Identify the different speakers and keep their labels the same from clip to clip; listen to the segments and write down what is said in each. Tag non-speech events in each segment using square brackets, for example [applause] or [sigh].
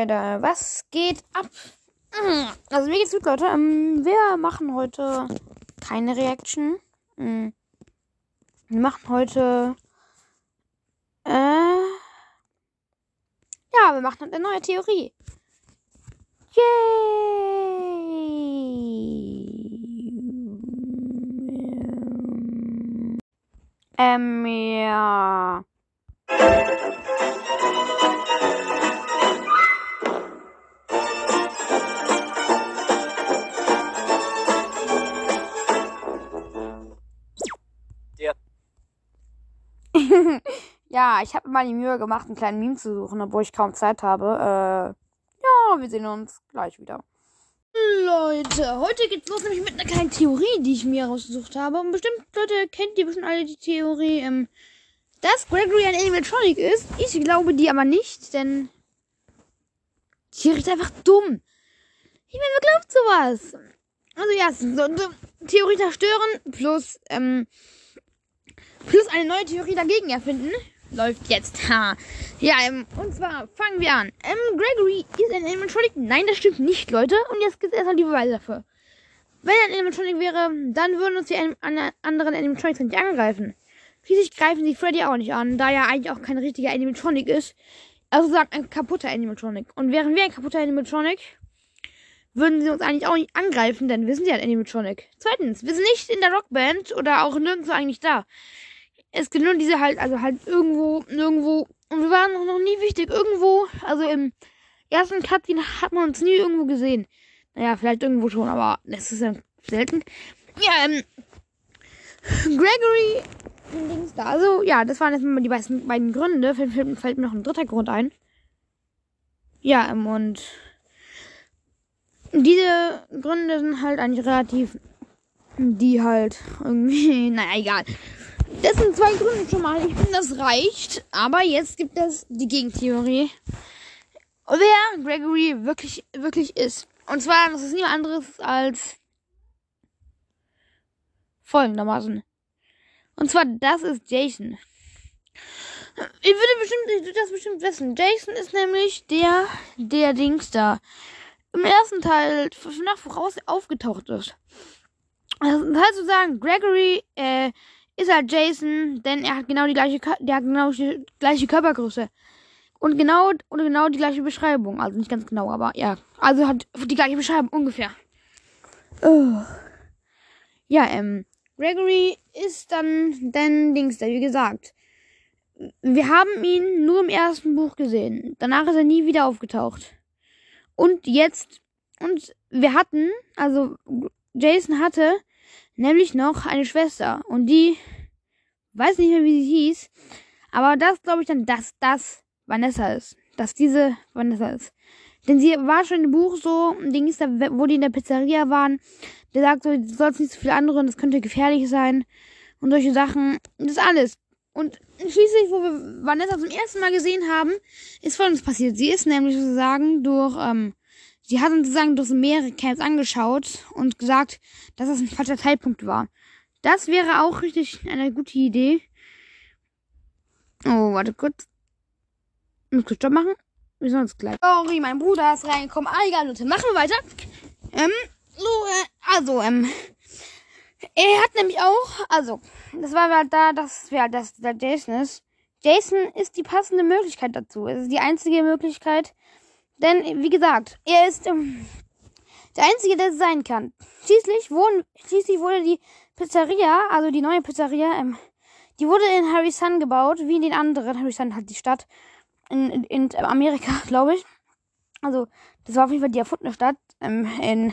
Speaker 1: Leute, was geht ab? Also mir geht's gut, Leute. Ähm, wir machen heute keine Reaction. Ähm, wir machen heute äh, ja, wir machen eine neue Theorie. Yay! Ähm, ja. Ja, ich habe mal die Mühe gemacht, einen kleinen Meme zu suchen, obwohl ich kaum Zeit habe. Äh, ja, wir sehen uns gleich wieder. Leute, heute geht's los nämlich mit einer kleinen Theorie, die ich mir rausgesucht habe. Und bestimmt, Leute, kennt ihr bestimmt alle die Theorie, ähm, dass Gregory ein Animatronic ist. Ich glaube die aber nicht, denn die ist einfach dumm. Ich meine, wer glaubt sowas? Also ja, so, so, Theorie zerstören plus, ähm, plus eine neue Theorie dagegen erfinden. Läuft jetzt. Ha. Ja, ähm, und zwar fangen wir an. Ähm, Gregory ist ein Animatronic. Nein, das stimmt nicht, Leute. Und jetzt gibt es erstmal die Beweise dafür. Wenn er ein Animatronic wäre, dann würden uns die anderen Animatronics nicht angreifen. Schließlich greifen sie Freddy auch nicht an, da er eigentlich auch kein richtiger Animatronic ist. Also sagt ein kaputter Animatronic. Und wären wir ein kaputter Animatronic, würden sie uns eigentlich auch nicht angreifen, denn wir sind ja ein Animatronic. Zweitens, wir sind nicht in der Rockband oder auch nirgendwo eigentlich da es gibt nur diese halt, also halt irgendwo, nirgendwo. Und wir waren noch nie wichtig. Irgendwo, also im ersten Cutscene hat man uns nie irgendwo gesehen. Naja, vielleicht irgendwo schon, aber das ist ja selten. Ja, ähm, Gregory. Also, ja, das waren jetzt mal die beiden, beiden Gründe. Fällt, fällt, fällt mir noch ein dritter Grund ein. Ja, ähm, und diese Gründe sind halt eigentlich relativ, die halt irgendwie, [laughs] naja, egal. Das sind zwei Gründe schon mal. Ich finde, das reicht. Aber jetzt gibt es die Gegentheorie. Wer Gregory wirklich, wirklich ist. Und zwar, das ist niemand anderes als folgendermaßen. Und zwar, das ist Jason. Ich würde bestimmt, ich würde das bestimmt wissen. Jason ist nämlich der, der Dings da im ersten Teil nach voraus aufgetaucht ist. Also, das heißt sozusagen, Gregory, äh, ist halt Jason, denn er hat genau die gleiche, der hat genau die gleiche Körpergröße. Und genau, oder genau die gleiche Beschreibung. Also nicht ganz genau, aber ja. Also hat die gleiche Beschreibung ungefähr. Oh. Ja, ähm, Gregory ist dann, dann Dings da, wie gesagt. Wir haben ihn nur im ersten Buch gesehen. Danach ist er nie wieder aufgetaucht. Und jetzt, und wir hatten, also Jason hatte nämlich noch eine Schwester und die weiß nicht mehr, wie sie hieß, aber das glaube ich dann, dass das Vanessa ist, dass diese Vanessa ist. Denn sie war schon im Buch so, Ding ist da, wo die in der Pizzeria waren, der sagt so, du sollst nicht so viel andere, das könnte gefährlich sein und solche Sachen. Das alles. Und schließlich, wo wir Vanessa zum ersten Mal gesehen haben, ist folgendes passiert. Sie ist nämlich sozusagen durch ähm, Sie hat uns sozusagen durch mehrere Camps angeschaut und gesagt, dass das ein falscher Zeitpunkt war. Das wäre auch richtig eine gute Idee. Oh, warte kurz. Muss kurz Stopp machen. Wir sind uns gleich. Sorry, mein Bruder ist reingekommen. Ah, egal, Leute. Machen wir weiter. Ähm, so, äh, also, ähm, er hat nämlich auch, also, das war halt da, dass wir halt, dass der Jason ist. Jason ist die passende Möglichkeit dazu. Es ist die einzige Möglichkeit, denn, wie gesagt, er ist ähm, der Einzige, der es sein kann. Schließlich, wurden, schließlich wurde die Pizzeria, also die neue Pizzeria, ähm, die wurde in Harry Sun gebaut, wie in den anderen. Harry Sun hat die Stadt in, in, Amerika, [laughs] glaube ich. Also, das war auf jeden Fall die erfundene Stadt. Ähm, in,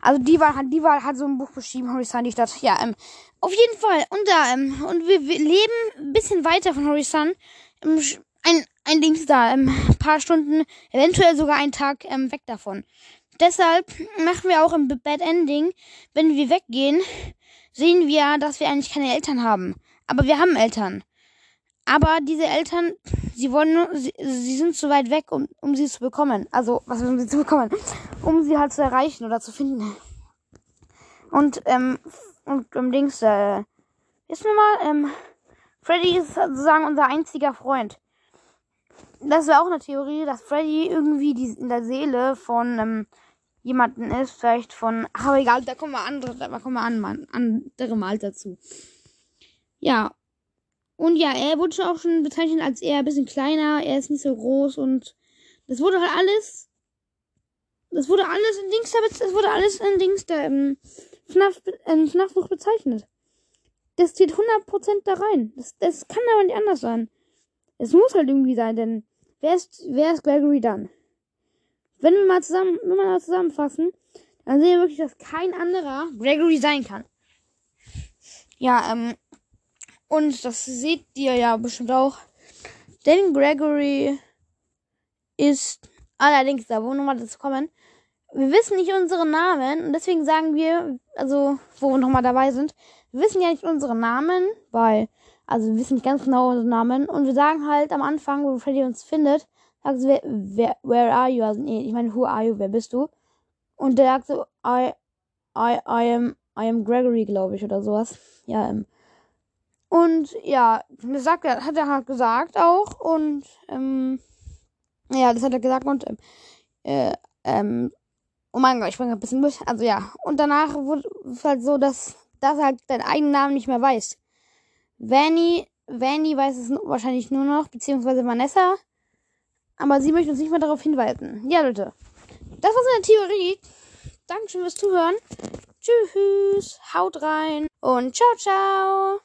Speaker 1: also die war, die war, hat so ein Buch beschrieben, Sun, die Stadt. Ja, ähm, auf jeden Fall. Und da, ähm, und wir, wir leben ein bisschen weiter von Sun. Im, ein, ein Dings da, ähm, paar Stunden, eventuell sogar einen Tag ähm, weg davon. Deshalb machen wir auch im Bad Ending, wenn wir weggehen, sehen wir, dass wir eigentlich keine Eltern haben. Aber wir haben Eltern. Aber diese Eltern, sie wollen sie, sie sind zu weit weg, um, um sie zu bekommen. Also, was um sie zu bekommen? Um sie halt zu erreichen oder zu finden. Und, ähm, und im Dings, äh, wissen wir mal, ähm, Freddy ist sozusagen unser einziger Freund. Das wäre auch eine Theorie, dass Freddy irgendwie die, in der Seele von ähm, jemanden ist, vielleicht von, aber egal, da kommen wir andere, da kommen wir an, man, andere Mal dazu. Ja. Und ja, er wurde schon auch schon bezeichnet als eher ein bisschen kleiner, er ist nicht so groß und das wurde halt alles, das wurde alles in Dings, das wurde alles in Dings der ähm, FNAF, äh, FNAF-Buch bezeichnet. Das steht 100% da rein. Das, das kann aber nicht anders sein. Es muss halt irgendwie sein, denn wer ist, wer ist Gregory dann? Wenn wir mal zusammen, wenn wir mal zusammenfassen, dann sehen wir wirklich, dass kein anderer Gregory sein kann. Ja, ähm, und das seht ihr ja bestimmt auch. Denn Gregory ist allerdings da, wo nochmal dazu kommen. Wir wissen nicht unsere Namen und deswegen sagen wir, also, wo wir nochmal dabei sind, wir wissen ja nicht unsere Namen, weil also wir wissen nicht ganz genau unseren Namen. Und wir sagen halt am Anfang, wo Freddy uns findet, sagt sie, wer, where are you? Also nee, ich meine, who are you? Wer bist du? Und der sagt so, I, I, I am, I am Gregory, glaube ich, oder sowas. Ja, ähm. Und ja, das sagt er, hat er halt gesagt auch. Und ähm, ja, das hat er gesagt und ähm, äh, ähm, oh mein Gott, ich bin ein bisschen durch. Also ja, und danach wurde es halt so, dass, dass er halt deinen eigenen Namen nicht mehr weiß. Vanny, Vanny weiß es wahrscheinlich nur noch, beziehungsweise Vanessa. Aber sie möchte uns nicht mehr darauf hinweisen. Ja, Leute. Das war seine Theorie. Dankeschön fürs Zuhören. Tschüss. Haut rein. Und ciao, ciao.